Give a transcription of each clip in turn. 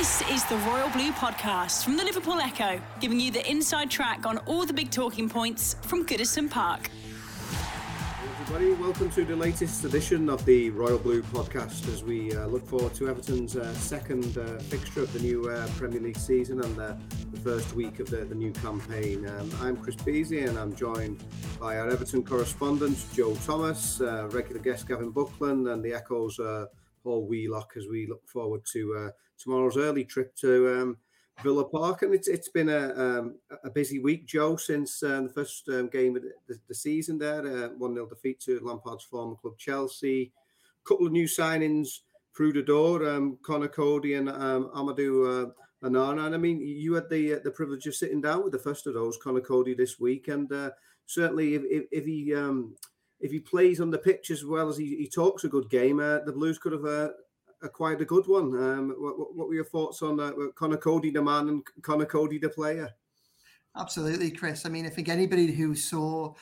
This is the Royal Blue Podcast from the Liverpool Echo, giving you the inside track on all the big talking points from Goodison Park. Everybody, welcome to the latest edition of the Royal Blue Podcast as we uh, look forward to Everton's uh, second uh, fixture of the new uh, Premier League season and the first week of the, the new campaign. Um, I'm Chris Beasley and I'm joined by our Everton correspondent Joe Thomas, uh, regular guest Gavin Buckland, and the Echo's Paul Wheelock as we look forward to uh, tomorrow's early trip to um, Villa Park. And it's it's been a um, a busy week, Joe, since uh, the first um, game of the, the season there, uh, one 0 defeat to Lampard's former club Chelsea. A couple of new signings door, um, Conor Coady and um, Amadou. Uh, Onana. And I mean, you had the uh, the privilege of sitting down with the first of those, Conor Coady, this week, and uh, certainly if, if, if he um, if he plays on the pitch as well as he, he talks a good game, uh, the Blues could have uh, acquired a good one. Um, what, what, were your thoughts on uh, Conor Coady, the man, and Conor Coady, the player? Absolutely, Chris. I mean, I think anybody who saw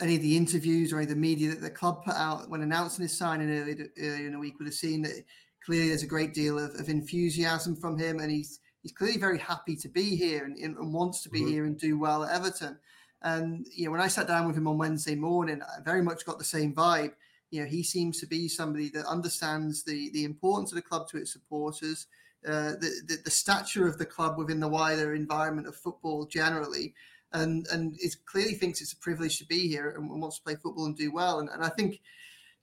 any of the interviews or any of the media that the club put out when announcing his signing earlier, earlier in the week would have seen that clearly there's a great deal of, of enthusiasm from him, and he's he's clearly very happy to be here and, and wants to be mm-hmm. here and do well at Everton. And you know, when I sat down with him on Wednesday morning, I very much got the same vibe. You know, he seems to be somebody that understands the the importance of the club to its supporters, uh, the, the, the stature of the club within the wider environment of football generally, and and it clearly thinks it's a privilege to be here and wants to play football and do well. And, and I think,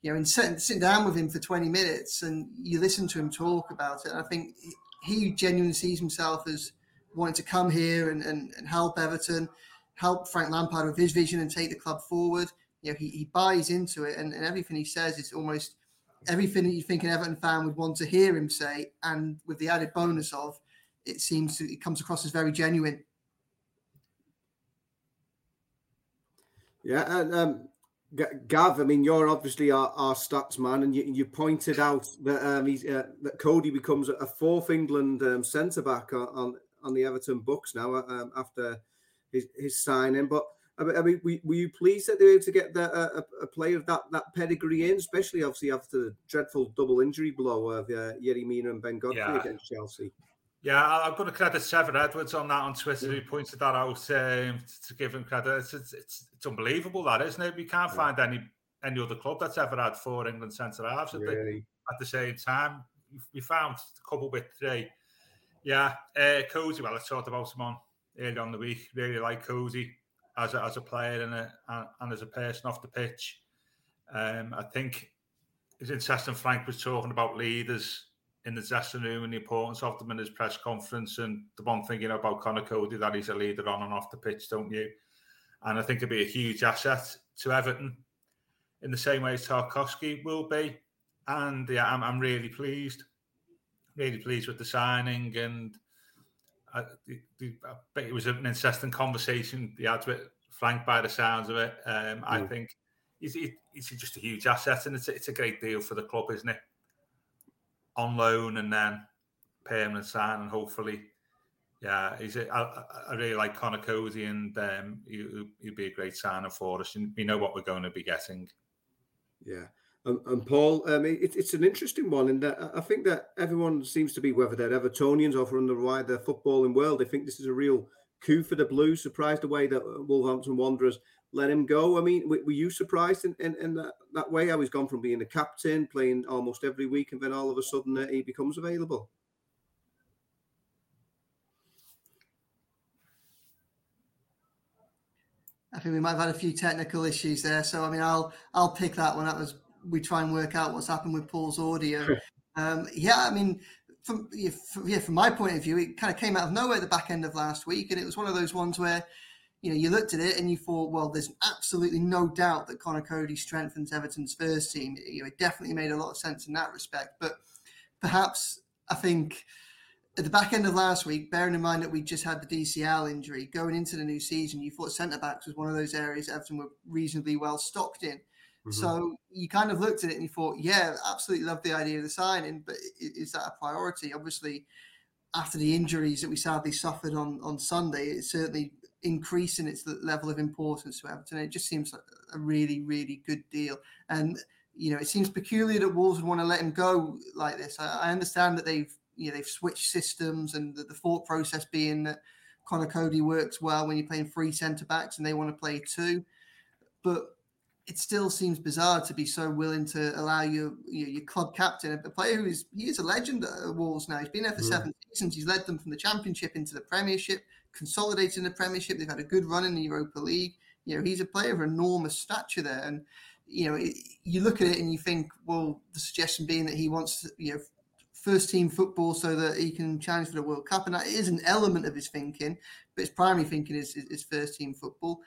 you know, in sitting, down with him for 20 minutes and you listen to him talk about it, I think he genuinely sees himself as wanting to come here and, and, and help Everton help Frank Lampard with his vision and take the club forward. You know, he, he buys into it, and, and everything he says is almost everything that you think an Everton fan would want to hear him say, and with the added bonus of it seems to, it comes across as very genuine. Yeah, and um, Gav, I mean, you're obviously our, our stats man, and you, you pointed out that um, he's, uh, that Coady becomes a fourth England um, centre back on, on the Everton books now um, after his, his signing. But I mean, were, were you pleased that they were able to get the, a, a player of that, that pedigree in, especially obviously after the dreadful double injury blow of uh, Yerry Mina and Ben Godfrey yeah. against Chelsea? Yeah, I've got to credit Trevor Edwards on that on Twitter, who pointed that out um, to give him credit. It's, it's, it's, unbelievable, that isn't it? We can't yeah. find any any other club that's ever had four England centre halves really? at, the, at the same time. We found a couple with three. Yeah, uh, Coady, well, I talked about him on early on the week. Really like Coady as a, as a player and, a, and as a person off the pitch. Um, I think it's interesting. Frank was talking about leaders in the dressing room and the importance of them in his press conference. And the one thing you know about Conor Coady that he's a leader on and off the pitch, don't you? And I think it'd be a huge asset to Everton in the same way as Tarkowski will be. And yeah, I'm, I'm really pleased, really pleased with the signing and I, I bet it was an interesting conversation he had with Frank by the sounds of it. Um, mm. I think he's, he's just a huge asset, and it's, it's a great deal for the club, isn't it? On loan and then permanent sign, and hopefully, yeah, he's a, I, I really like Conor Coady, and um, he, he'll be a great signer for us, and we know what we're going to be getting. Yeah. And, and Paul, um, it, it's an interesting one, and I think that everyone seems to be, whether they're Evertonians or from the wider footballing world, they think this is a real coup for the Blues. Surprised the way that Wolverhampton Wanderers let him go. I mean, were you surprised in, in, in that, that, way? How he's gone from being a captain, playing almost every week, and then all of a sudden uh, he becomes available. I think we might have had a few technical issues there, so I mean, I'll I'll pick that one. That was we try and work out what's happened with Paul's audio. um, yeah, I mean, from yeah, from, yeah, from my point of view, it kind of came out of nowhere at the back end of last week, and it was one of those ones where you know you looked at it and you thought, well, there's absolutely no doubt that Conor Coady strengthens Everton's first team. You know, it definitely made a lot of sense in that respect, but perhaps I think at the back end of last week, bearing in mind that we just had the DCL injury, going into the new season, you thought centre backs was one of those areas Everton were reasonably well stocked in. Mm-hmm. So you kind of looked at it and you thought, yeah, absolutely love the idea of the signing, but is that a priority? Obviously, after the injuries that we sadly suffered on on Sunday, it's certainly increasing its level of importance to Everton. It just seems like a really, really good deal. And you know, it seems peculiar that Wolves would want to let him go like this. I, I understand that they've you know they've switched systems and the, the thought process being that Conor Coady works well when you're playing three centre backs and they want to play two, but it still seems bizarre to be so willing to allow your your, your club captain, a player who is he is a legend at Wolves now. He's been there for mm. seven seasons. He's led them from the Championship into the Premiership, consolidating the Premiership. They've had a good run in the Europa League. You know, he's a player of enormous stature there, and you know, you look at it and you think, well, the suggestion being that he wants, you know, first team football so that he can challenge for the World Cup, and that is an element of his thinking, but his primary thinking is, is, is first team football,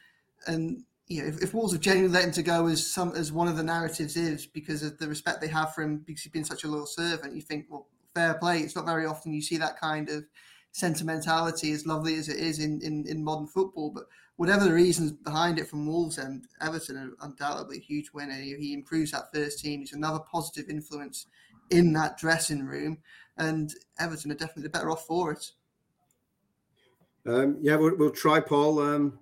and you know, if, if Wolves have genuinely let him to go as some as one of the narratives is because of the respect they have for him because he's been such a loyal servant, you think, well, fair play. It's not very often you see that kind of sentimentality, as lovely as it is in, in, in modern football. But whatever the reasons behind it from Wolves and Everton are undoubtedly a huge winner. He improves that first team. He's another positive influence in that dressing room, and Everton are definitely better off for it. Um, yeah, we'll, we'll, try Paul. Um,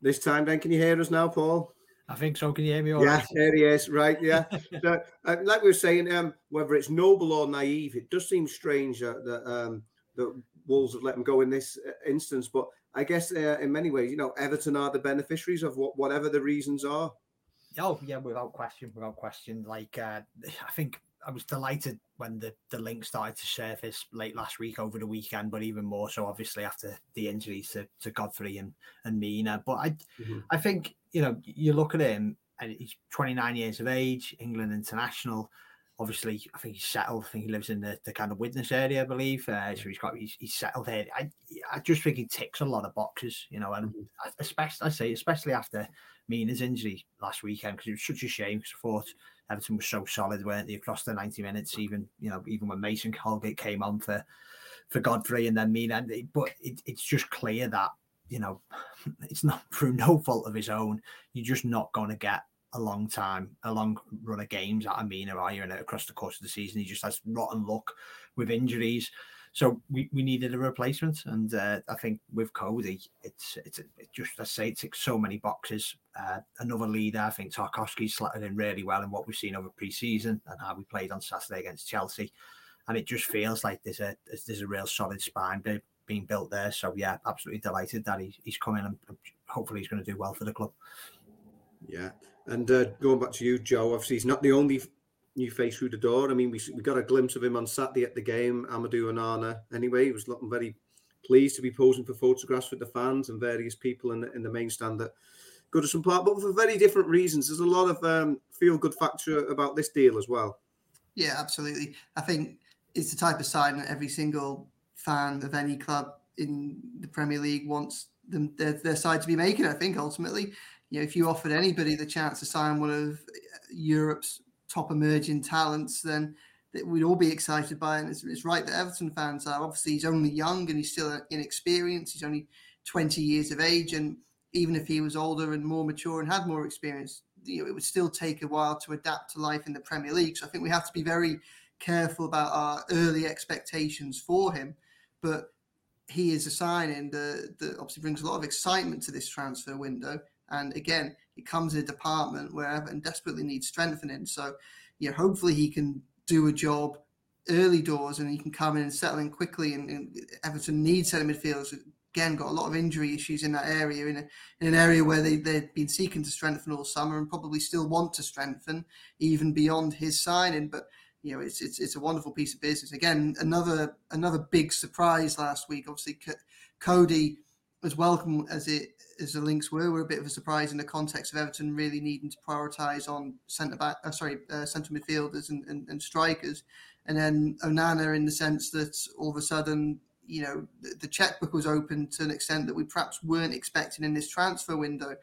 this time, then, can you hear us now, Paul? I think so. Can you hear me? All yeah, right? there he is. Right, yeah. so, uh, like we were saying, um, whether it's noble or naive, it does seem strange that that, um, that Wolves have let him go in this uh, instance. But I guess uh, in many ways, you know, Everton are the beneficiaries of what, whatever the reasons are. Oh yeah, without question, without question. Like uh, I think I was delighted when the, the link started to surface late last week over the weekend, but even more so obviously after the injuries to, to Godfrey and, and Mina. But I mm-hmm. I think, you know, you look at him and he's 29 years of age, England international. Obviously, I think he's settled. I think he lives in the, the kind of Widnes area, I believe. Uh, so he's got he's, he's settled here. I I just think he ticks a lot of boxes, you know, and mm-hmm. especially I say especially after Mina's injury last weekend because it was such a shame because I thought Everton was so solid, weren't they, across the 90 minutes, even, you know, even when Mason Holgate came on for for Godfrey and then Mina. But it, it's just clear that, you know, it's not through no fault of his own. You're just not going to get a long time, a long run of games at Amina, are you? And across the course of the season, he just has rotten luck with injuries. So we, we needed a replacement, and uh, I think with Coady, it's it's it just I say it ticks so many boxes. Uh, another leader, I think Tarkowski slotted in really well in what we've seen over pre-season and how we played on Saturday against Chelsea, and it just feels like there's a there's a real solid spine being built there. So yeah, absolutely delighted that he's he's coming and hopefully he's going to do well for the club. Yeah, and uh, going back to you, Joe. Obviously, he's not the only new face through the door. I mean, we, we got a glimpse of him on Saturday at the game, Amadou Onana. Anyway, he was looking very pleased to be posing for photographs with the fans and various people in the, in the main stand at Goodison Park, but for very different reasons. There's a lot of um, feel good factor about this deal as well. Yeah, absolutely. I think it's the type of sign that every single fan of any club in the Premier League wants them their, their side to be making. I think ultimately, you know, if you offered anybody the chance to sign one of uh, Europe's top emerging talents, then we'd all be excited by it. And it's, it's, right that Everton fans are. Obviously, he's only young and he's still inexperienced. He's only 20 years of age. And even if he was older and more mature and had more experience, you know, it would still take a while to adapt to life in the Premier League. So I think we have to be very careful about our early expectations for him. But he is a signing that, that obviously brings a lot of excitement to this transfer window. And again, it comes in a department where Everton desperately needs strengthening. So, yeah, hopefully he can do a job early doors and he can come in and settle in quickly. And, and Everton needs centre midfielders. Again, got a lot of injury issues in that area, in, a, in an area where they, they've been seeking to strengthen all summer and probably still want to strengthen even beyond his signing. But you know, it's, it's it's a wonderful piece of business. Again, another another big surprise last week. Obviously, C- Coady, as welcome as it as the links were, were a bit of a surprise in the context of Everton really needing to prioritise on centre back, uh, sorry, uh, centre midfielders and, and, and, strikers, and then Onana in the sense that all of a sudden, you know, the, the checkbook was open to an extent that we perhaps weren't expecting in this transfer window.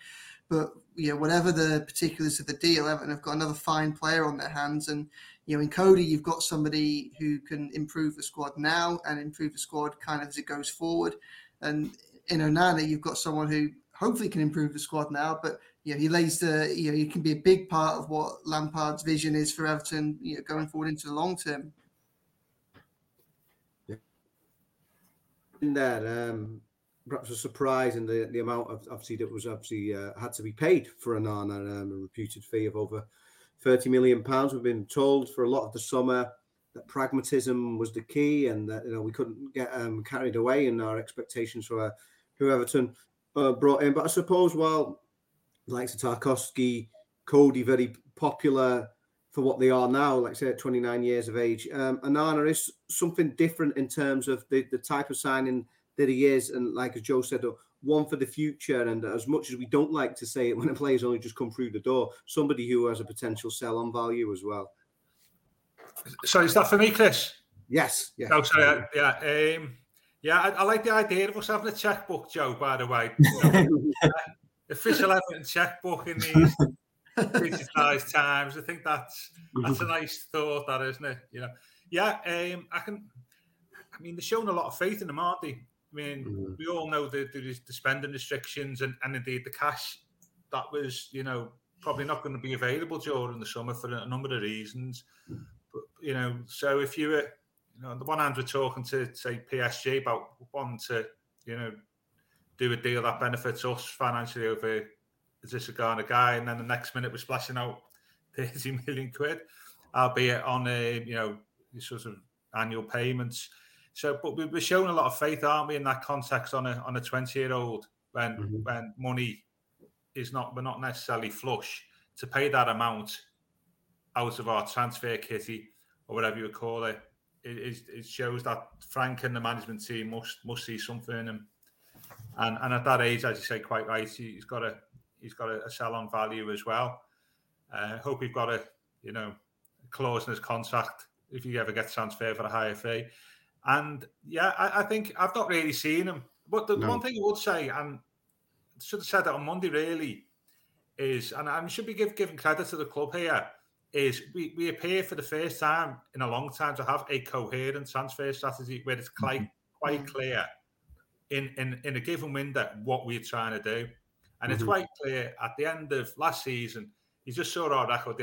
But you know, whatever the particulars of the deal, Everton have got another fine player on their hands, and you know, in Coady, you've got somebody who can improve the squad now and improve the squad kind of as it goes forward. And in Onana, you've got someone who hopefully can improve the squad now, but you know, he lays the, you know, he can be a big part of what Lampard's vision is for Everton, you know, going forward into the long term. In there, um, perhaps a surprise in the, the amount of obviously that was obviously uh, had to be paid for Onana, um, a reputed fee of over 30 million pounds. We've been told for a lot of the summer that pragmatism was the key and that you know we couldn't get um, carried away in our expectations for uh, who Everton uh, brought in. But I suppose while likes of Tarkowski, Coady, very popular for what they are now, like I say, at 29 years of age. Um, Onana is something different in terms of the, the type of signing that he is. And like as Joe said, one for the future. And as much as we don't like to say it when a player's only just come through the door, somebody who has a potential sell on value as well. So is that for me, Chris? Yes. Yeah. Oh, sorry. Yeah. Um, yeah, I, I, like the idea of us having a checkbook, Joe, by the way. official Everton checkbook in these digitized times. I think that's that's a nice thought, that isn't it? You know, yeah. Um, I can. I mean, they're showing a lot of faith in them, aren't they? I mean, mm-hmm. we all know that there is the spending restrictions and, and indeed the cash that was, you know, probably not going to be available during the summer for a number of reasons. But you know, so if you were, you know, on the one hand, we're talking to say PSG about wanting to, you know, do a deal that benefits us financially over is this a of guy, and then the next minute we're splashing out 30 million quid, albeit on a you know sort of annual payments. So, but we're showing a lot of faith, aren't we, in that context on a on a 20 year old when mm-hmm. when money is not we're not necessarily flush to pay that amount out of our transfer kitty or whatever you would call it. It, it shows that Frank and the management team must must see something in him and and at that age, as you say, quite right, he's got a he's got a, a sell on value as well. Uh, hope he's got a you know clause in his contract if he ever gets transferred for a higher fee. And yeah, I, I think I've not really seen him. But the no. one thing I would say, and should have said that on Monday, really, is and I should be give, giving credit to the club here. Is we, we appear for the first time in a long time to have a coherent transfer strategy where it's quite mm-hmm. quite clear in, in, in a given window what we're trying to do. And mm-hmm. it's quite clear at the end of last season, you just saw our record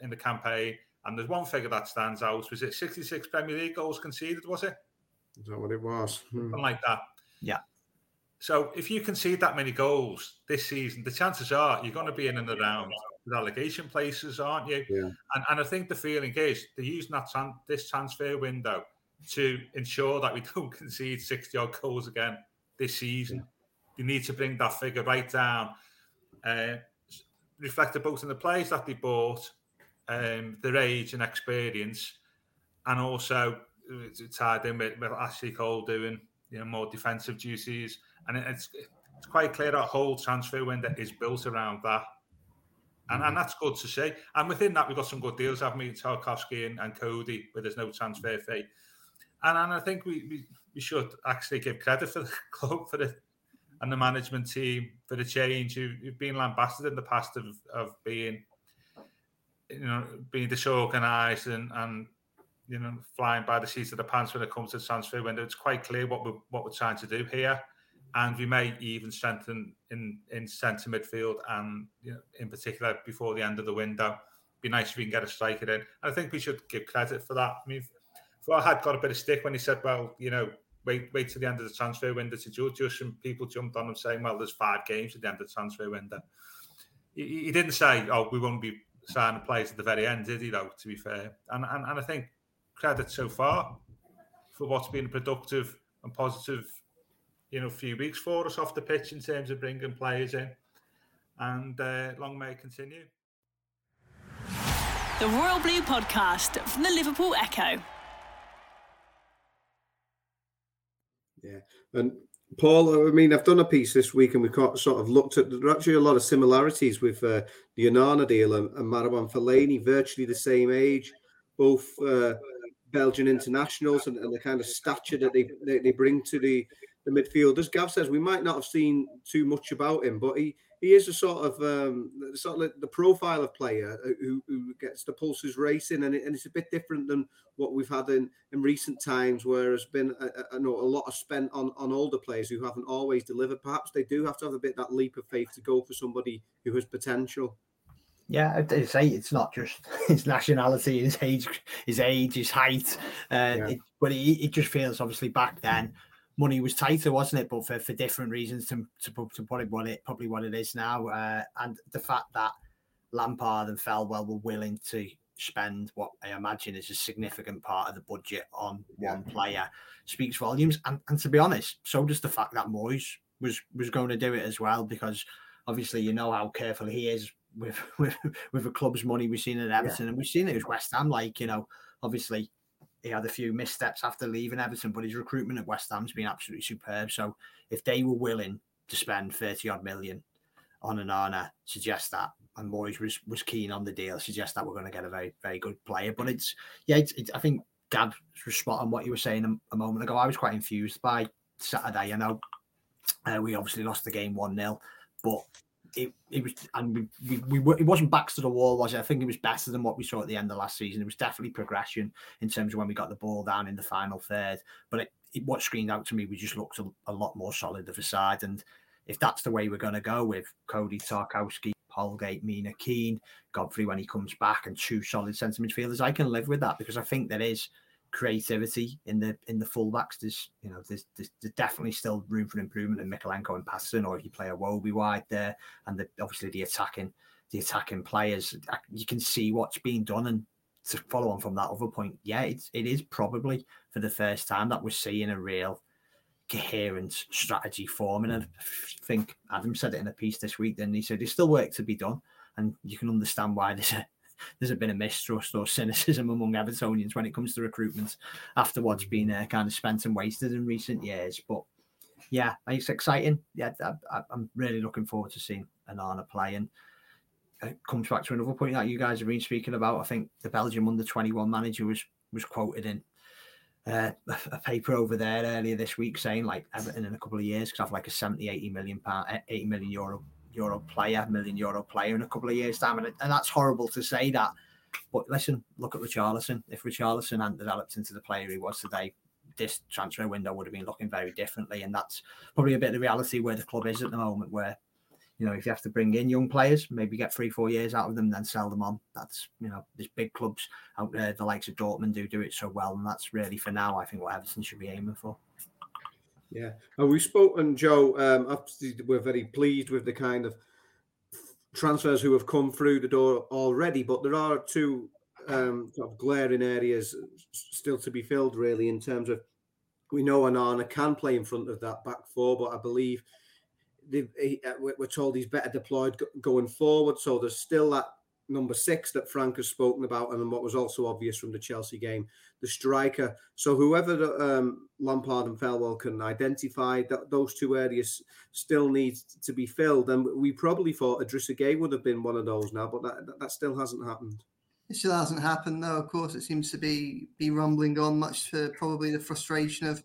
in the campaign, and there's one figure that stands out. Was it 66 Premier League goals conceded, was it? Is that what it was? Hmm. Something like that. Yeah. So if you concede that many goals this season, the chances are you're going to be in and around relegation places, aren't you? Yeah. And, and I think the feeling is they're using that tran- this transfer window to ensure that we don't concede 60 odd goals again this season. You need to bring that figure right down. Uh, reflected both in the players that they bought, um, their age and experience, and also tied in with, with Ashley Cole doing you know more defensive duties. And it's it's quite clear that whole transfer window is built around that. And, and that's good to see. And within that, we've got some good deals, haven't we? Tarkowski and, and Coady, where there's no transfer fee and, and I think we, we, we should actually give credit for the club for the and the management team for the change. You, have been lambasted in the past of, of being, you know, being disorganised and, and you know flying by the seat of the pants when it comes to transfer window. It's quite clear what we're what we're trying to do here, and we may even strengthen in in centre midfield and you know, in particular before the end of the window. Be nice if we can get a striker in. I think we should give credit for that. I mean, I had got a bit of stick when he said, "Well, you know, wait, wait till the end of the transfer window to judge us." And people jumped on him saying, "Well, there's five games at the end of the transfer window." He, he didn't say, "Oh, we won't be signing players at the very end," did he? Though, to be fair, and and, and I think credit so far for what's been a productive and positive, you know, few weeks for us off the pitch in terms of bringing players in, and uh, long may it continue. The Royal Blue Podcast from the Liverpool Echo. Yeah, and Paul, I mean, I've done a piece this week, and we've got, sort of looked at there are actually a lot of similarities with uh, the Onana deal and, and Marouane Fellaini, virtually the same age, both uh, Belgian internationals, and, and, the kind of stature that they, they, they bring to the the midfield. As Gav says, we might not have seen too much about him, but he he is a sort of um, sort of the profile of player uh, who, who gets the pulses racing, and, it, and it's a bit different than what we've had in, in recent times, where there's been a, a, a lot of spent on, on older players who haven't always delivered. Perhaps they do have to have a bit that leap of faith to go for somebody who has potential. Yeah, I'd say it's not just his nationality, his age, his age, his height, uh, yeah. it, but it, it just feels obviously back then money was tighter, wasn't it? But for, for different reasons to, to, to put it what it probably what it is now. Uh, and the fact that Lampard and Thelwell were willing to spend what I imagine is a significant part of the budget on yeah. one player speaks volumes. And, and to be honest, so does the fact that Moyes was was going to do it as well, because obviously you know how careful he is with with, with the club's money. We've seen it at Everton yeah. and we've seen it with West Ham. Like, you know, obviously he had a few missteps after leaving Everton, but his recruitment at West Ham's been absolutely superb. So if they were willing to spend 30 odd million on Onana, suggest that, and Moyes was was keen on the deal, suggest that we're going to get a very, very good player. But it's, yeah, it's, it's, I think Gav was spot on what you were saying a, a, moment ago. I was quite infused by Saturday. I know uh, we obviously lost the game 1 0, but it, it was, and we, we, we, it wasn't backs to the wall, was it? I think it was better than what we saw at the end of last season. It was definitely progression in terms of when we got the ball down in the final third. But it, it what screened out to me, we just looked a, a, lot more solid of a side. And if that's the way we're going to go with Coady Tarkowski, Holgate, Mina Keane, Godfrey when he comes back, and two solid centre midfielders, I can live with that because I think there is creativity in the in the fullbacks. There's you know there's, there's, there's definitely still room for improvement in Mykolenko and Patterson, or if you play Iwobi wide there, and the, obviously the attacking the attacking players, you can see what's being done. And to follow on from that other point, yeah, it's it is probably for the first time that we're seeing a real coherent strategy forming. And I think Adam said it in a piece this week. Then he said there's still work to be done, and you can understand why there's a there's been a mistrust or cynicism among Evertonians when it comes to recruitment after what's been uh, kind of spent and wasted in recent years. But yeah, it's exciting. Yeah, I, am really looking forward to seeing Onana play. And it comes back to another point that you guys have been speaking about. I think the Belgium under 21 manager was was quoted in uh, a paper over there earlier this week saying like Everton in a couple of years could have like a 70, 80 million pound, 80 million euro euro player, million euro player in a couple of years' time. And, and that's horrible to say that. But listen, look at Richarlison. If Richarlison hadn't developed into the player he was today, this transfer window would have been looking very differently. And that's probably a bit of the reality where the club is at the moment, where, you know, if you have to bring in young players, maybe get three, four years out of them, then sell them on. That's, you know, there's big clubs out there, the likes of Dortmund do do it so well. And that's really for now, I think, what Everton should be aiming for. Yeah, and we've spoken, Joe. Um, we're very pleased with the kind of transfers who have come through the door already, but there are two um, sort of glaring areas still to be filled, really, in terms of we know Onana can play in front of that back four, but I believe he, uh, we're told he's better deployed going forward. So there's still that number six that Frank has spoken about, and what was also obvious from the Chelsea game, the striker. So whoever the, um, Lampard and Thelwell can identify, that those two areas still need to be filled. And we probably thought Idrissa Gueye would have been one of those now, but that, that still hasn't happened. It still hasn't happened, though. Of course, it seems to be be rumbling on, much for probably the frustration of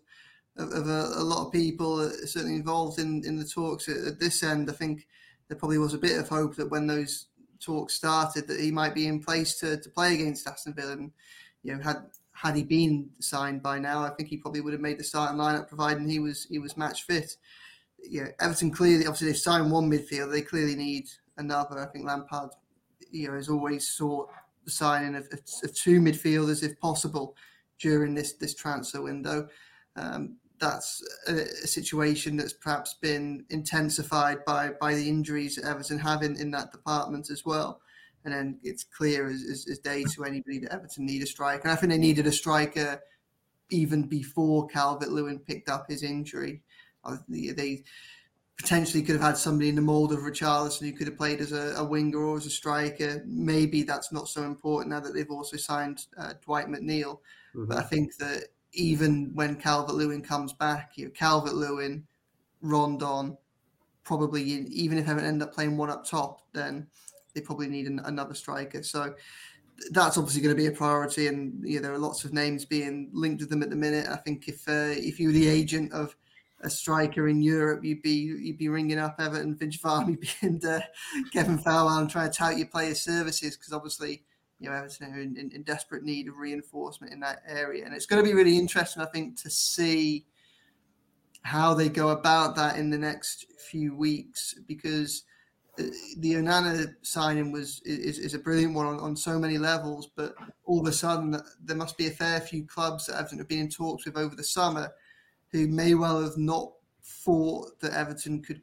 of, of a, a, lot of people certainly involved in in the talks at, at this end. I think there probably was a bit of hope that when those talks started that he might be in place to, to play against Aston Villa. And you know, had had he been signed by now, I think he probably would have made the starting lineup, providing he was he was match fit. Yeah, Everton clearly, obviously, they've signed one midfield. They clearly need another. I think Lampard, you know, has always sought the signing of, of, of two midfielders if possible during this this transfer window. Um, that's a, a, situation that's perhaps been intensified by by the injuries Everton have in, in that department as well. And then it's clear as, as, as day to anybody that Everton need a striker. And I think they needed a striker even before Calvert Lewin picked up his injury. They potentially could have had somebody in the mould of Richarlison who could have played as a, a, winger or as a striker. Maybe that's not so important now that they've also signed uh, Dwight McNeil. Mm-hmm. But I think that even when Calvert Lewin comes back, you know, Calvert Lewin, Rondon, probably even if they end up playing one up top, then they probably need an, another striker. So that's obviously going to be a priority, and you know, there are lots of names being linked with them at the minute. I think if uh, if you were the agent of a striker in Europe, you'd be you'd be ringing up Everton, you'd be and uh, Kevin Thelwell and trying to tout your players' services because obviously you know Everton are in, in, in, desperate need of reinforcement in that area, and it's going to be really interesting, I think, to see how they go about that in the next few weeks because uh, the Onana signing was is, is a brilliant one on, on so many levels, but all of a sudden there must be a fair few clubs that Everton have been in talks with over the summer who may well have not thought that Everton could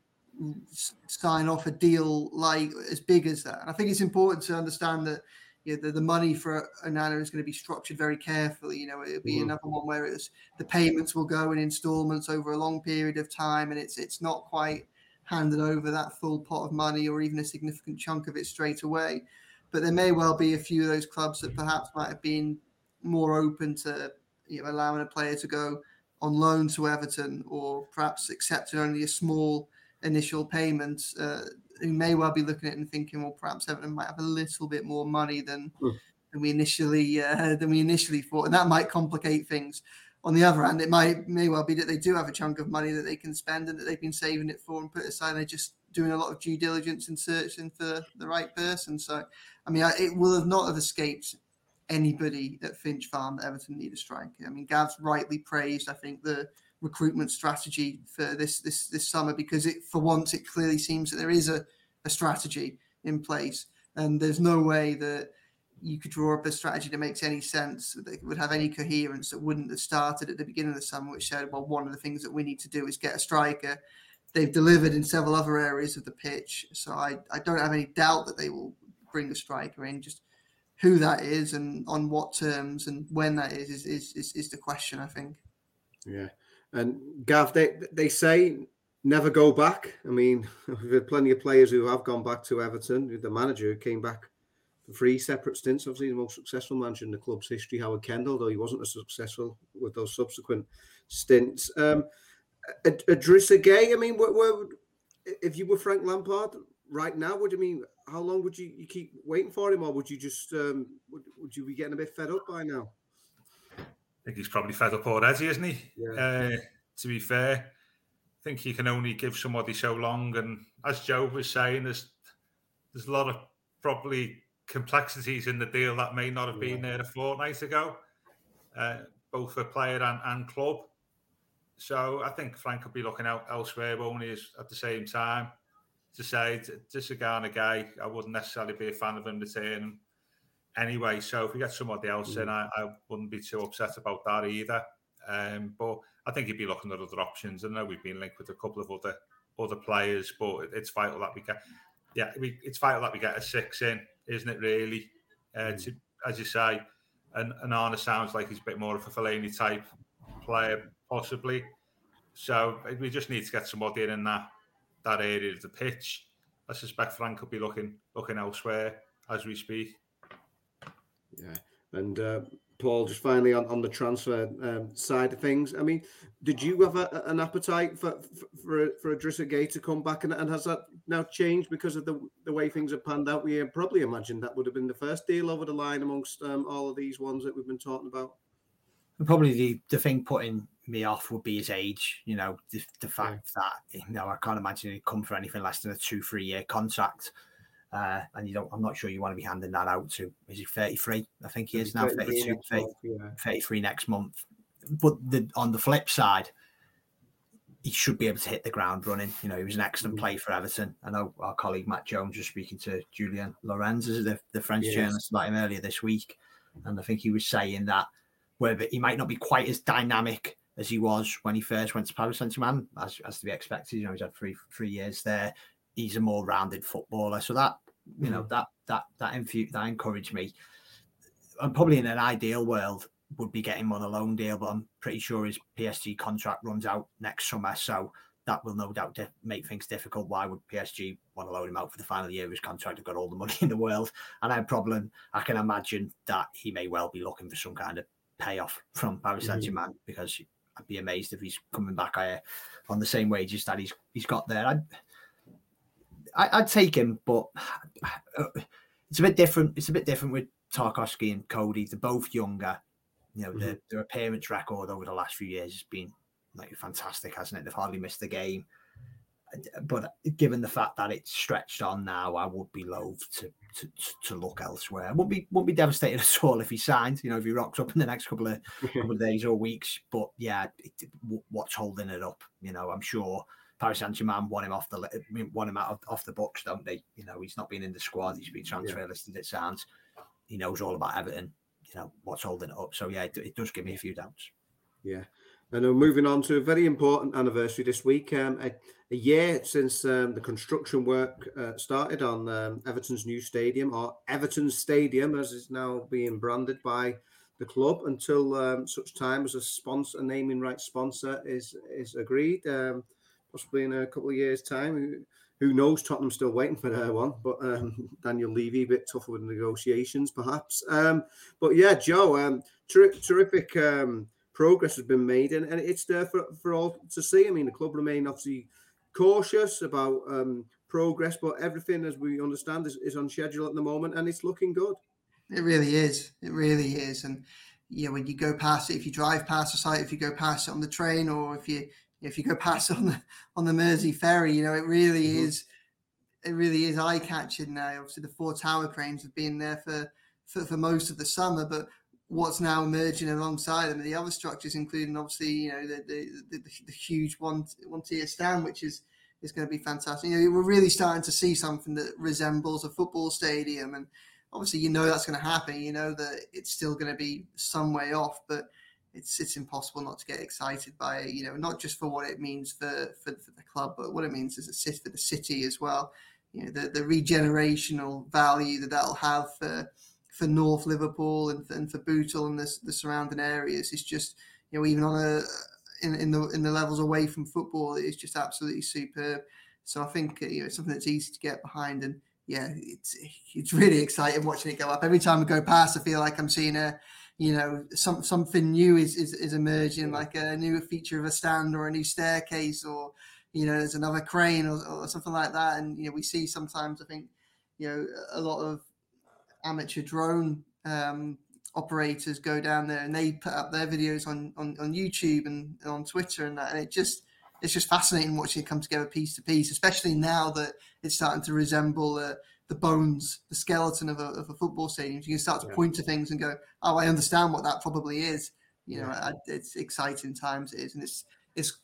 sign off a deal like as big as that. And I think it's important to understand that you know, the, the money for Onana is going to be structured very carefully. You know, it'll be mm. another one where it's the payments will go in installments over a long period of time, and it's it's not quite handed over that full pot of money or even a significant chunk of it straight away. But there may well be a few of those clubs that perhaps might have been more open to you know allowing a player to go on loan to Everton or perhaps accepting only a small initial payment, uh, who may well be looking at it and thinking, well, perhaps Everton might have a little bit more money than mm. than we initially uh, than we initially thought, and that might complicate things. On the other hand, it might may well be that they do have a chunk of money that they can spend and that they've been saving it for and put aside. They're just doing a lot of due diligence and searching for the right person. So, I mean, it will have not have escaped anybody at Finch Farm that Everton need a striker. I mean, Gav's rightly praised, I think, the recruitment strategy for this this this summer because it for once it clearly seems that there is a, a strategy in place and there's no way that you could draw up a strategy that makes any sense that would have any coherence that wouldn't have started at the beginning of the summer which said well one of the things that we need to do is get a striker they've delivered in several other areas of the pitch so i, I don't have any doubt that they will bring a striker in just who that is and on what terms and when that is is is, is, is the question. I think. Yeah, and Gav, they they say never go back. I mean, we've had plenty of players who have gone back to Everton. The manager came back for three separate stints. Obviously, the most successful manager in the club's history, Howard Kendall, though he wasn't as successful with those subsequent stints. Um, Idrissa Gueye, I mean, where, where, if you were Frank Lampard, right now? Would you mean how long would you, you keep waiting for him, or would you just um, would, would you be getting a bit fed up by now? I think he's probably fed up already, isn't he? Yeah. Uh, to be fair, I think you can only give somebody so long, and as Joe was saying, there's there's a lot of probably complexities in the deal that may not have been there a fortnight ago, uh, both for player and, and club. So I think Frank could be looking out elsewhere, but only at the same time to say this a Gana Gueye, I wouldn't necessarily be a fan of him returning anyway. So if we get somebody else mm. in, I, I, wouldn't be too upset about that either. Um, but I think he'd be looking at other options. I know we've been linked with a couple of other other players, but it's vital that we get, yeah, we, it's vital that we get a six in, isn't it? Really, uh, mm. to, as you say, and, and Arna sounds like he's a bit more of a Fellaini type player, possibly. So we just need to get somebody in in that that area of the pitch. I suspect Frank could be looking looking elsewhere as we speak. Yeah, and uh, Paul, just finally on, on the transfer um, side of things. I mean, did you have a, an appetite for for for Idrissa Gueye to come back, and, and, has that now changed because of the the way things have panned out? We probably imagined that would have been the first deal over the line amongst um, all of these ones that we've been talking about. Probably the the thing putting me off would be his age. You know, the, the fact yeah. that you know I can't imagine he'd come for anything less than a two three year contract. Uh, and you don't, I'm not sure you want to be handing that out to. Is he 33? I think he is now 32, 30, yeah. 33 next month. But the, on the flip side, he should be able to hit the ground running. You know, he was an excellent mm-hmm. play for Everton. I know our colleague Matt Jones was speaking to Julian is the, the French yes. journalist, about him earlier this week. And I think he was saying that where he might not be quite as dynamic as he was when he first went to Paris Saint Germain, as, as to be expected. You know, he's had three three years there. He's a more rounded footballer, so that you know mm. that that that infu- that encouraged me. I'm probably in an ideal world would be getting him on a loan deal, but I'm pretty sure his PSG contract runs out next summer, so that will no doubt make things difficult. Why would PSG want to loan him out for the final year of his contract? I've got all the money in the world, and I have problem. I can imagine that he may well be looking for some kind of payoff from Paris Saint Germain mm-hmm. because I'd be amazed if he's coming back on the same wages that he's he's got there. I'd I, would take him, but uh, it's a bit different. It's a bit different with Tarkowski and Coady. They're both younger. You know, mm-hmm. their, their appearance record over the last few years has been like fantastic, hasn't it? They've hardly missed a game. But given the fact that it's stretched on now, I would be loath to to, to look elsewhere. I wouldn't be wouldn't be devastated at all if he signed. You know, if he rocks up in the next couple of couple of days or weeks. But yeah, it, what's holding it up? You know, I'm sure Paris Saint Germain want him off the want him out of, off the books, don't they? You know, he's not been in the squad. He's been transfer yeah. listed. It sounds. He knows all about Everton. You know what's holding it up. So yeah, it, it does give me a few doubts. Yeah. And we're moving on to a very important anniversary this week. Um, a, a, year since um, the construction work uh, started on um, Everton's new stadium, or Everton Stadium, as is now being branded by the club, until um, such time as a sponsor, a naming rights sponsor, is is agreed. Um, possibly in a couple of years' time. Who knows? Tottenham's still waiting for their one, but um, Daniel Levy a bit tougher with negotiations, perhaps. but yeah, Joe, ter- terrific progress has been made, and, and it's there for, for all to see. I mean, the club remain obviously cautious about um, progress, but everything, as we understand, is, is on schedule at the moment, and it's looking good. It really is. It really is. And you know, when you go past it, if you drive past the site, if you go past it on the train, or if you if you go past on the on the Mersey ferry, you know, it really mm-hmm. is. It really is eye catching now. Obviously, the four tower cranes have been there for, for for most of the summer, but what's now emerging alongside them, and the other structures, including obviously you know the the, the, the huge one one tier stand, which is is going to be fantastic. You know, we're really starting to see something that resembles a football stadium, and obviously you know that's going to happen. You know that it's still going to be some way off, but it's it's impossible not to get excited by it. You know, not just for what it means for for, for the club, but what it means as a city for the city as well. You know, the the regenerational value that that'll have for for North Liverpool and and for Bootle and the, the surrounding areas is just you know even on a in, in the in the levels away from football it's just absolutely superb. So I think uh, you know it's something that's easy to get behind and yeah it's it's really exciting watching it go up every time I go past. I feel like I'm seeing a you know some something new is, is, is emerging like a new feature of a stand or a new staircase or you know there's another crane or, or something like that and you know we see sometimes I think you know a lot of amateur drone um, operators go down there and they put up their videos on, on, on YouTube and, and on Twitter and that. And it just, it's just fascinating watching it come together piece to piece, especially now that it's starting to resemble uh, the bones, the skeleton of a, of a football stadium. You can start to yeah. point to things and go, "Oh, I understand what that probably is." You know, I, it's exciting times it is, and it's it's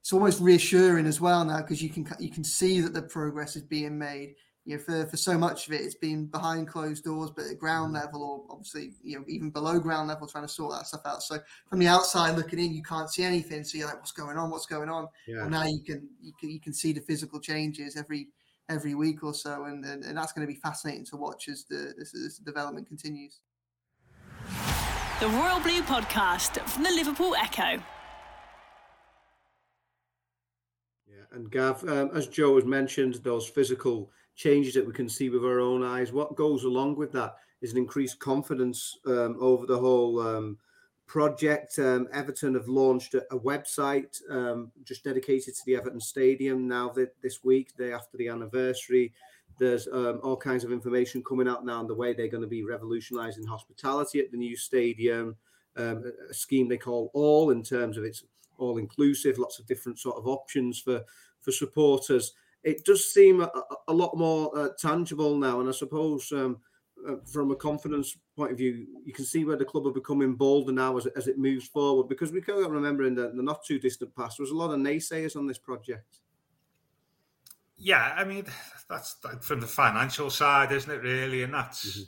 it's almost reassuring as well now because you can you can see that the progress is being made you know, for, for so much of it, it's been behind closed doors, but at ground mm. level, or obviously, you know, even below ground level, trying to sort that stuff out. So from the outside looking in, you can't see anything. So you're like, what's going on? What's going on? Yeah. Well, now you can, you can you can see the physical changes every every week or so, and and, and that's going to be fascinating to watch as the this, this development continues. The Royal Blue Podcast from the Liverpool Echo. Yeah, and Gav, um, as Joe has mentioned, those physical changes that we can see with our own eyes. What goes along with that is an increased confidence um, over the whole um, project. Um, Everton have launched a, a website um, just dedicated to the Everton Stadium now that this week, day after the anniversary. There's um, all kinds of information coming out now on the way they're going to be revolutionising hospitality at the new stadium. Um, a, a scheme they call All in terms of it's all inclusive, lots of different sort of options for for supporters it does seem a, a lot more uh, tangible now. And I suppose um, uh, from a confidence point of view, you can see where the club are becoming bolder now as, as it moves forward. Because we can't remember in the, the not too distant past, there was a lot of naysayers on this project. Yeah, I mean that's from the financial side, isn't it? Really, and that's mm-hmm.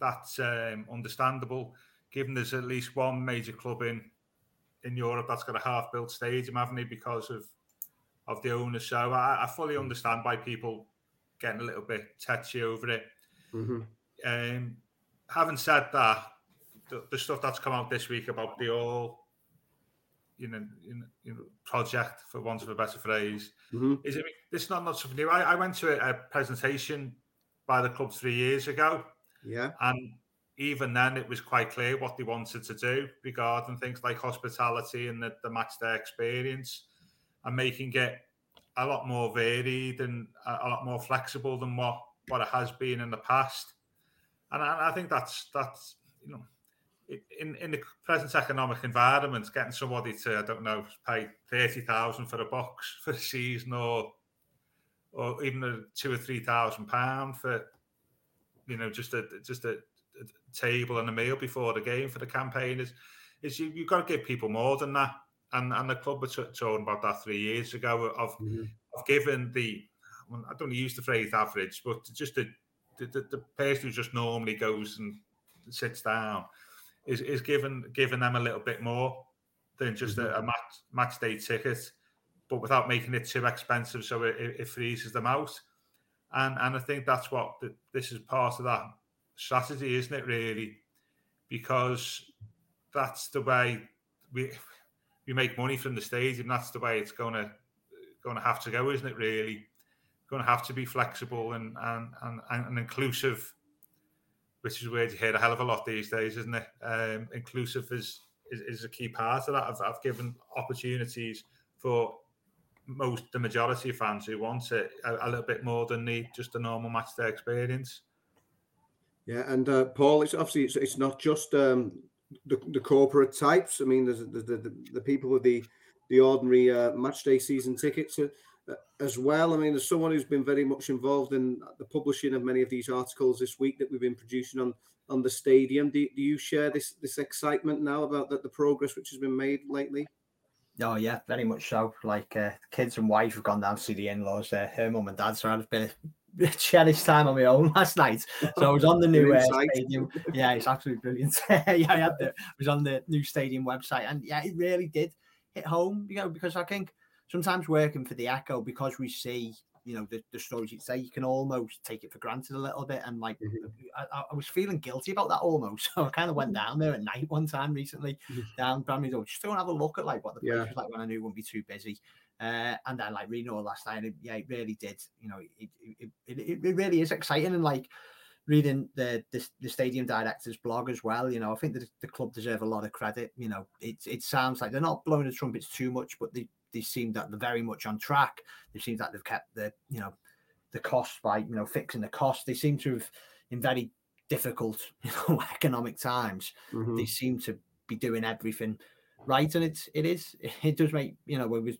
that's um, understandable. Given there's at least one major club in in Europe that's got a half-built stadium, haven't they? Because of of the owner. So I, I fully understand why people getting a little bit touchy over it. Mm-hmm. Um, having said that, the, the, stuff that's come out this week about the all, you know, you know, project for want of a better phrase, mm-hmm. is it? This is not not something new. I, I went to a, a, presentation by the club three years ago. Yeah, and even then, it was quite clear what they wanted to do regarding things like hospitality and the, the match day experience and making it a lot more varied and a, lot more flexible than what what it has been in the past. And I, I think that's that's you know in in the present economic environment, getting somebody to I don't know pay thirty thousand for a box for a season, or or even a two or three thousand pound for you know just a just a, a, table and a meal before the game for the campaign is is you you've got to give people more than that. And and the club were talking about that three years ago of mm-hmm. of giving the I don't use the phrase average, but just the the, the, the person who just normally goes and sits down is is given giving them a little bit more than just mm-hmm. a, a, match match day ticket, but without making it too expensive, so it, it freezes them out. And and I think that's what the, this is part of that strategy, isn't it? Really, because that's the way we we make money from the stadium. That's the way it's going to have to go, isn't it? Really, going to have to be flexible and and and, and inclusive which is where you hear a hell of a lot these days, isn't it? Um, inclusive is, is, is a key part of that. I've, I've given opportunities for most the majority of fans who want it a, a little bit more than the just a normal match day experience. Yeah, and uh, Paul, it's obviously it's, it's not just um, the, the corporate types. I mean, there's the, the, the people with the the ordinary uh, match day season tickets. As well. I mean, as someone who's been very much involved in the publishing of many of these articles this week that we've been producing on on the stadium, do, do you share this this excitement now about the, the progress which has been made lately? Oh yeah, very much so. Like uh, kids and wife have gone down to see the in-laws. Uh, her mum and dad, so I've been a cherished time on my own last night. So I was on the new uh, stadium. Yeah, it's absolutely brilliant. yeah, I had the, I was on the new stadium website, and yeah, it really did hit home. You know, because I think sometimes working for the Echo because we see you know the, the stories you say you can almost take it for granted a little bit and like mm-hmm. I, I, was feeling guilty about that almost so i kind of went mm-hmm. down there at night one time recently mm-hmm. down Bramley Road just to have a look at like what the place yeah. was like when i knew it wouldn't be too busy uh, and then like reading all last night it, yeah it really did you know it, it, it, it really is exciting and like reading the, the, the stadium director's blog as well. You know, I think that the club deserve a lot of credit. You know, it it sounds like they're not blowing the trumpets too much, but they they seem that they're very much on track. They seem that they've kept the you know the cost by you know fixing the cost. They seem to have in very difficult you know economic times. Mm-hmm. They seem to be doing everything right, and it's it is it does make you know we were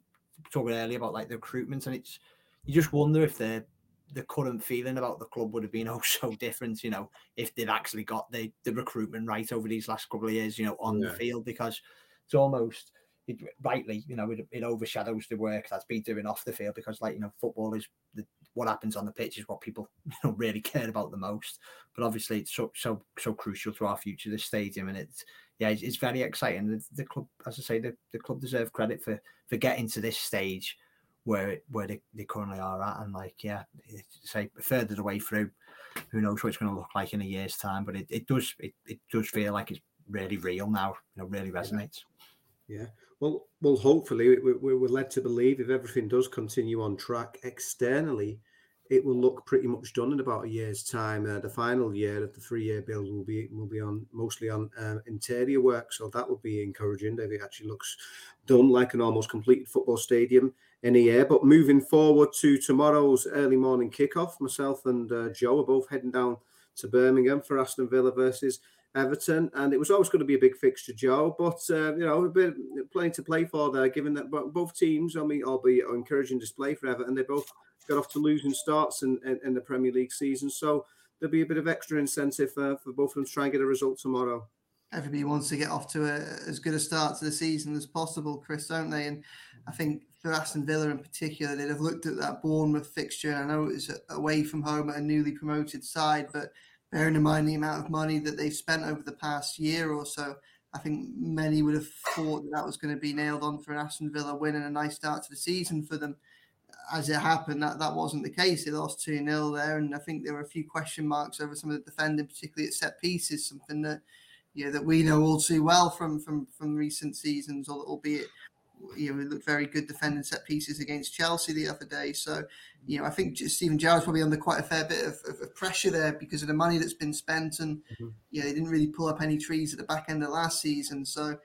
talking earlier about like the recruitment, and it's you just wonder if the the current feeling about the club would have been oh so different, you know, if they'd actually got the the recruitment right over these last couple of years, you know, on yeah. the field because it's almost it, rightly, you know, it, it, overshadows the work that's been doing off the field because, like, you know, football is the, what happens on the pitch is what people you know really care about the most. But obviously, it's so so so crucial to our future. The stadium and it's yeah, it's, it's very exciting. The, the, club, as I say, the, the club deserve credit for for getting to this stage where where they, they currently are at, and like yeah, say further the way through, who knows what it's going to look like in a year's time. But it, it does it, it does feel like it's really real now. You know, really resonates. Yeah. Well, well, hopefully we, we're led to believe if everything does continue on track externally, it will look pretty much done in about a year's time. Uh, the final year of the three-year build will be will be on mostly on uh, interior work, so that would be encouraging. If it actually looks done like an almost completed football stadium in a year. But moving forward to tomorrow's early morning kickoff, myself and uh, Joe are both heading down to Birmingham for Aston Villa versus Everton, and it was always going to be a big fixture, Joe. But uh, you know, a bit plenty to play for there, given that both teams, I mean, albeit encouraging display for Everton, they both got off to losing starts in, in, in, the Premier League season. So there'll be a bit of extra incentive for both of them to try and get a result tomorrow. Everybody wants to get off to a, as good a start to the season as possible, Chris, don't they? And I think for Aston Villa in particular, they'd have looked at that Bournemouth fixture. I know it was away from home at a newly promoted side, but bearing in mind the amount of money that they've spent over the past year or so, I think many would have thought that that was going to be nailed on for an Aston Villa win and a nice start to the season for them. As it happened, that, that wasn't the case. They lost 2 0 there, and I think there were a few question marks over some of the defending, particularly at set pieces, something that you know, that we know all too well from from from recent seasons, albeit you know, looked very good defending set pieces against Chelsea the other day. So, you know, I think Steven Gerrard's probably under quite a fair bit of, of, of, pressure there because of the money that's been spent, and mm-hmm. yeah, they didn't really pull up any trees at the back end of last season. So,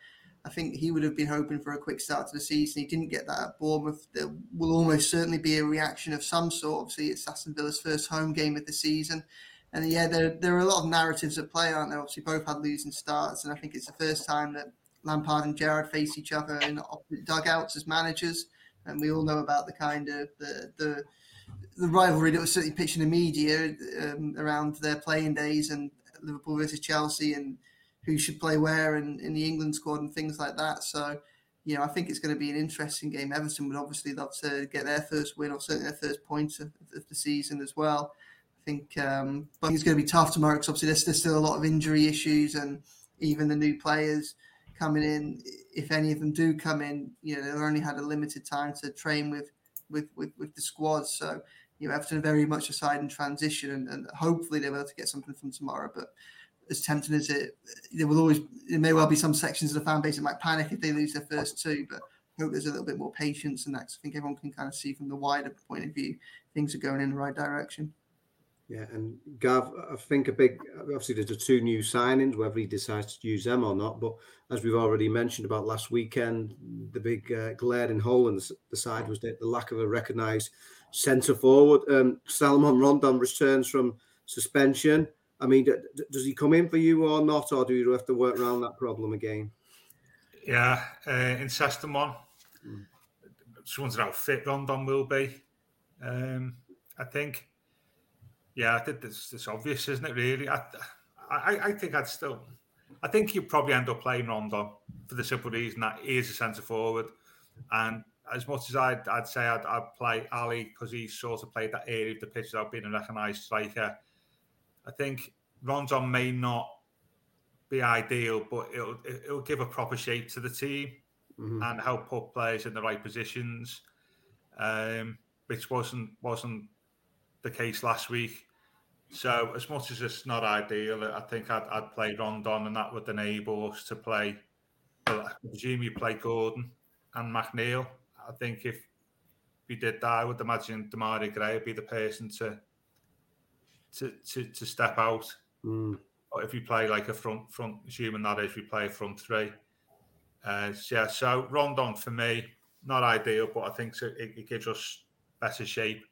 I think he would have been hoping for a quick start to the season. He didn't get that at Bournemouth. There will almost certainly be a reaction of some sort. Obviously, it's Aston Villa's first home game of the season. and yeah, there there are a lot of narratives at play, aren't there? Obviously, both had losing starts, and I think it's the first time that Lampard and Gerrard face each other in opposite dugouts as managers. And we all know about the kind of the the, the rivalry that was certainly pitched in the media um, around their playing days and Liverpool versus Chelsea and who should play where and in the England squad and things like that. So, you know, I think it's going to be an interesting game. Everton would obviously love to get their first win or certainly their first point of, of the season as well. I think, um, but it's going to be tough tomorrow because obviously there's, there's still a lot of injury issues and even the new players coming in, if any of them do come in, you know, they've only had a limited time to train with with with, with the squad. So, you know, Everton very much a side in transition and, and hopefully they're able to get something from tomorrow. But as tempting as it, there will always, there may well be some sections of the fan base that might panic if they lose their first two, but I hope there's a little bit more patience and that. I think everyone can kind of see from the wider point of view, things are going in the right direction. Yeah, and Gav, I think a big obviously there's the two new signings, whether he decides to use them or not. But as we've already mentioned about last weekend, the big uh, glaring hole in the, the side was the, the lack of a recognised centre forward. Um, Salomon Rondon returns from suspension. I mean, d- d- does he come in for you or not, or do you have to work around that problem again? Yeah, uh, in Sestamon, mm. just wondering how fit Rondon will be. Um, I think yeah, I think it's, it's obvious, isn't it? Really, I, I, I think I'd still, I think you probably end up playing Rondon for the simple reason that he is a centre forward, and as much as I'd, I'd say I'd, I'd play Ali because he sort of played that area of the pitch without being a recognised striker. I think Rondon may not be ideal, but it'll it'll give a proper shape to the team mm-hmm. and help put players in the right positions, um, which wasn't wasn't the case last week. So as much as it's not ideal, I think I'd, I'd play Rondon, and that would enable us to play. Well, I presume you play Gordon and McNeil. I think if we did that, I would imagine Demarai Gray would be the person to to to, to step out. Mm. Or if you play like a front front, assuming that is we play a front three. Uh, yeah, so Rondon for me, not ideal, but I think it, it gives us better shape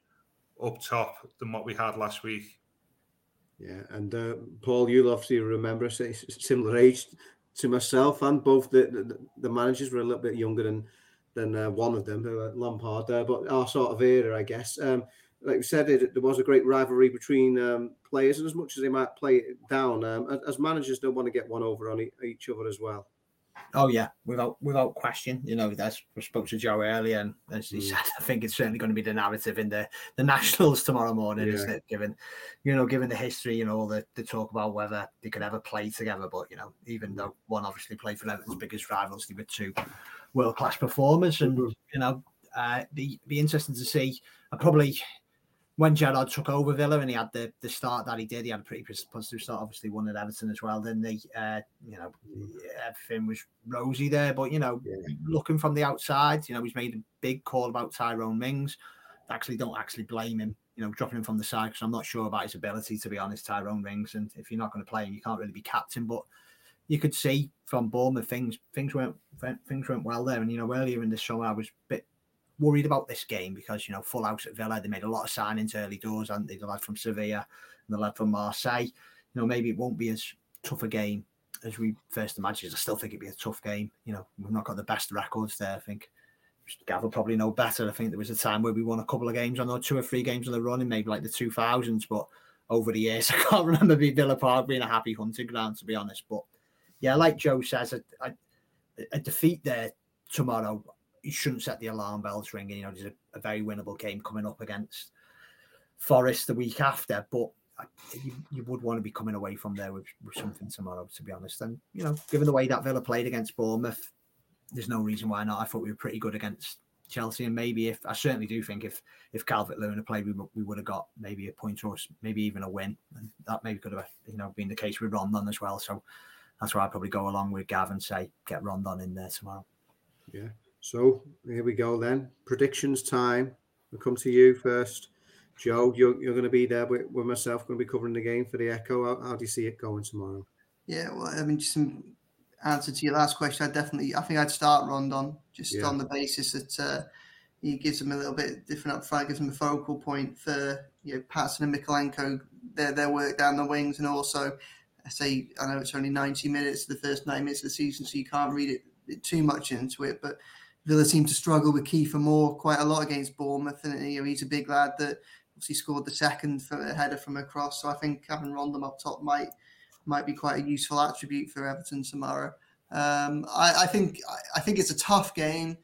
up top than what we had last week. Yeah, and uh, Paul, you'll obviously remember similar age to myself, and both the, the, the managers were a little bit younger than than uh, one of them, Lampard, uh, but our sort of era, I guess. Um, like we said, it, there was a great rivalry between um, players, and as much as they might play it down, um, as managers don't want to get one over on each other as well. Oh yeah, without without question. You know, that's we spoke to Joe earlier, and as he mm. said, I think it's certainly going to be the narrative in the the Nationals tomorrow morning, yeah. isn't it? Given, you know, given the history, you know, the the talk about whether they could ever play together. But you know, even though one obviously played for Everton's biggest rivals, they were two world class performers, and mm-hmm. you know, uh, be be interesting to see. I probably when Gerrard took over Villa and he had the, the start that he did, he had a pretty positive start. Obviously, won at Everton as well. Then they, uh, you know, everything was rosy there. But you know, yeah. looking from the outside, you know, he's made a big call about Tyrone Mings. Actually, don't actually blame him. You know, dropping him from the side because I'm not sure about his ability to be honest. Tyrone Mings, and if you're not going to play him, you can't really be captain. But you could see from Bournemouth things things went things went well there. And you know, earlier in the summer, I was a bit worried about this game because you know full house at Villa. They made a lot of signings early doors, and? The lad from Sevilla and the lad from Marseille. You know, maybe it won't be as tough a game as we first imagined. I still think it'd be a tough game. You know, we've not got the best records there. I think Gav will probably know better. I think there was a time where we won a couple of games I know two or three games on the run in maybe like the two thousands, but over the years I can't remember Villa Park being a happy hunting ground to be honest. But yeah, like Joe says, a, a, a defeat there tomorrow you shouldn't set the alarm bells ringing. You know, there's a, a very winnable game coming up against Forest the week after, but you, you, would want to be coming away from there with, with, something tomorrow, to be honest. And you know, given the way that Villa played against Bournemouth, there's no reason why not. I thought we were pretty good against Chelsea, and maybe if I certainly do think if if Calvert Lewin had played, we, we would have got maybe a point or maybe even a win, and that maybe could have you know been the case with Rondon as well. So that's why I'd probably go along with Gav and say get Rondon in there tomorrow. Yeah, so here we go then. Predictions time. We'll come to you first. Joe, you're, you're going to be there with, with myself, going to be covering the game for the Echo. How, how do you see it going tomorrow? Yeah, well, I mean, just some answer to your last question. I definitely, I think I'd start Rondon just yeah. on the basis that uh, he gives them a little bit different up front, gives them a focal point for you know Patterson and Mykolenko their their work down the wings, and also I say I know it's only ninety minutes, the first nine minutes of the season, so you can't read it too much into it, but. Villa seemed to struggle with Kiefer Moore quite a lot against Bournemouth, and you know, he's a big lad that obviously scored the second for a header from across. So I think having Rondon up top might might be quite a useful attribute for Everton tomorrow. Um, I, I, think I think it's a tough game.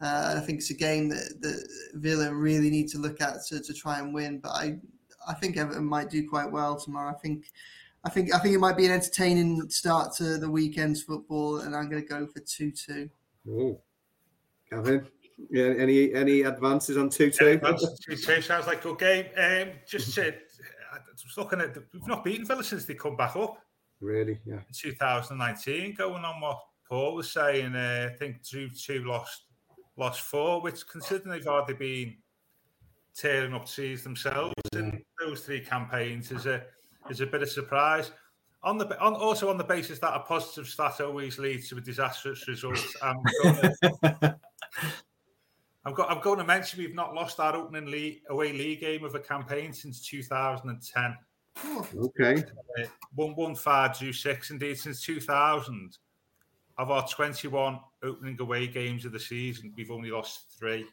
Uh, I think it's a game that, that Villa really need to look at to, to try and win. But I I think Everton might do quite well tomorrow. I think I think I think it might be an entertaining start to the weekend's football, and I'm going to go for two two. Gavin, yeah, any any advances on two two? Two two sounds like a good game. Um, just to, I was looking at the, we've not beaten Villa since they come back up. Really, yeah. 2019, going on what Paul was saying, uh, I think two two lost lost four, which considering they've hardly been tearing up seas themselves in those three campaigns is a is a bit of surprise. On the on, also on the basis that a positive stat always leads to a disastrous result. I'm gonna, I'm, go, I'm going to mention we've not lost our opening league, away league game of a campaign since 2010. Okay. Uh, one one five two six indeed since 2000. Of our 21 opening away games of the season, we've only lost three.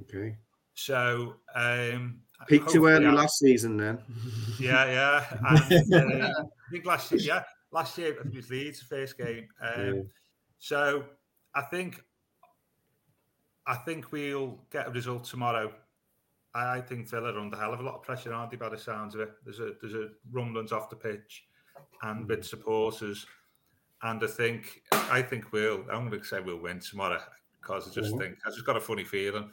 Okay. So um, peaked too early last season, then. Yeah, yeah. And, uh, I think last year, yeah, last year it was Leeds' first game. Um, yeah. So I think I think we'll get a result tomorrow. I think Villa are under hell of a lot of pressure, aren't they? By the sounds of it, there's a there's a rumblings off the pitch, and with supporters, and I think I think we'll. I'm going to say we'll win tomorrow because I just mm-hmm. think I just got a funny feeling.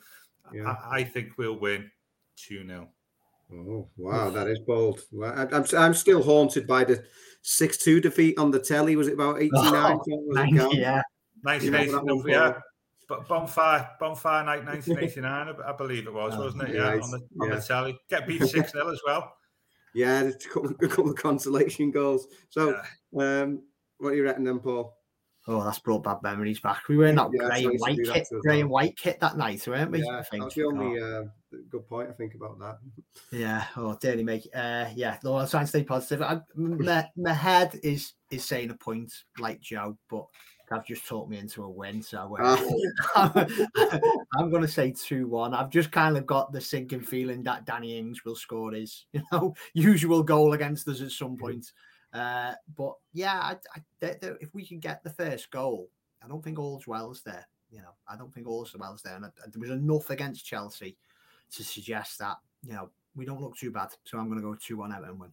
Yeah. I, I, think we'll win two 0 Oh wow, that is bold. I, I'm I'm still haunted by the six two defeat on the telly. Was it about eighty nine? Oh, yeah, nineteen eighty nine. Yeah. But bonfire, bonfire night, 1989, I believe it was, oh, wasn't it? Yeah, on the on yeah. the telly. Get beat six 0 as well. Yeah, a couple, a couple of consolation goals. So, yeah. um, what are you reckon then, Paul? Oh, that's brought bad memories back. We were in that yeah, grey and white kit, grey and white kit that night, weren't we? Yeah, I think. that's the only oh. uh, good point I think about that. Yeah. Oh, daily make. Uh, yeah. No, I'm trying to stay positive. I, my, my head is is saying a point like Joe, but I've just talked me into a win. So uh, I'm going to say 2 1. I've just kind of got the sinking feeling that Danny Ings will score his you know usual goal against us at some point. Uh, but yeah, I, I, they, they, if we can get the first goal, I don't think all's well's there. You know, I don't think all's well's there. And I, there was enough against Chelsea to suggest that, you know, we don't look too bad. So I'm going to go 2 1 Everton win.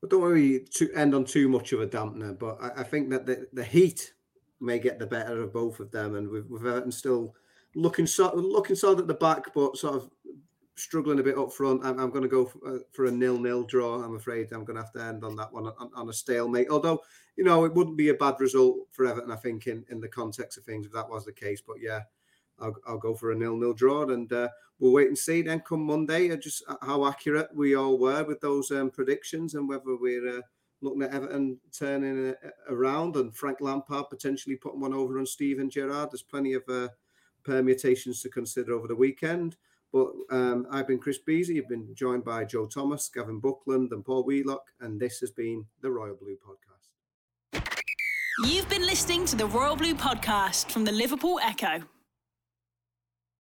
But don't worry to end on too much of a dampener. But I, I think that the, the heat may get the better of both of them, and with, with Everton still looking sort looking solid at the back, but sort of struggling a bit up front. I'm, I'm going to go for, uh, for, a nil-nil draw. I'm afraid I'm going to have to end on that one on, on, a stalemate. Although you know it wouldn't be a bad result for Everton, I think, in, in the context of things if that was the case. But yeah, I'll, I'll go for a nil-nil draw, and uh, we'll wait and see. Then come Monday, uh, just uh, how accurate we all were with those um, predictions and whether we're. Uh, looking at Everton turning around and Frank Lampard potentially putting one over on Steven Gerrard. There's plenty of permutations to consider over the weekend. But um, I've been Chris Beesley. I've been joined by Joe Thomas, Gavin Buckland, and Paul Wheelock, and this has been the Royal Blue Podcast. You've been listening to the Royal Blue Podcast from the Liverpool Echo.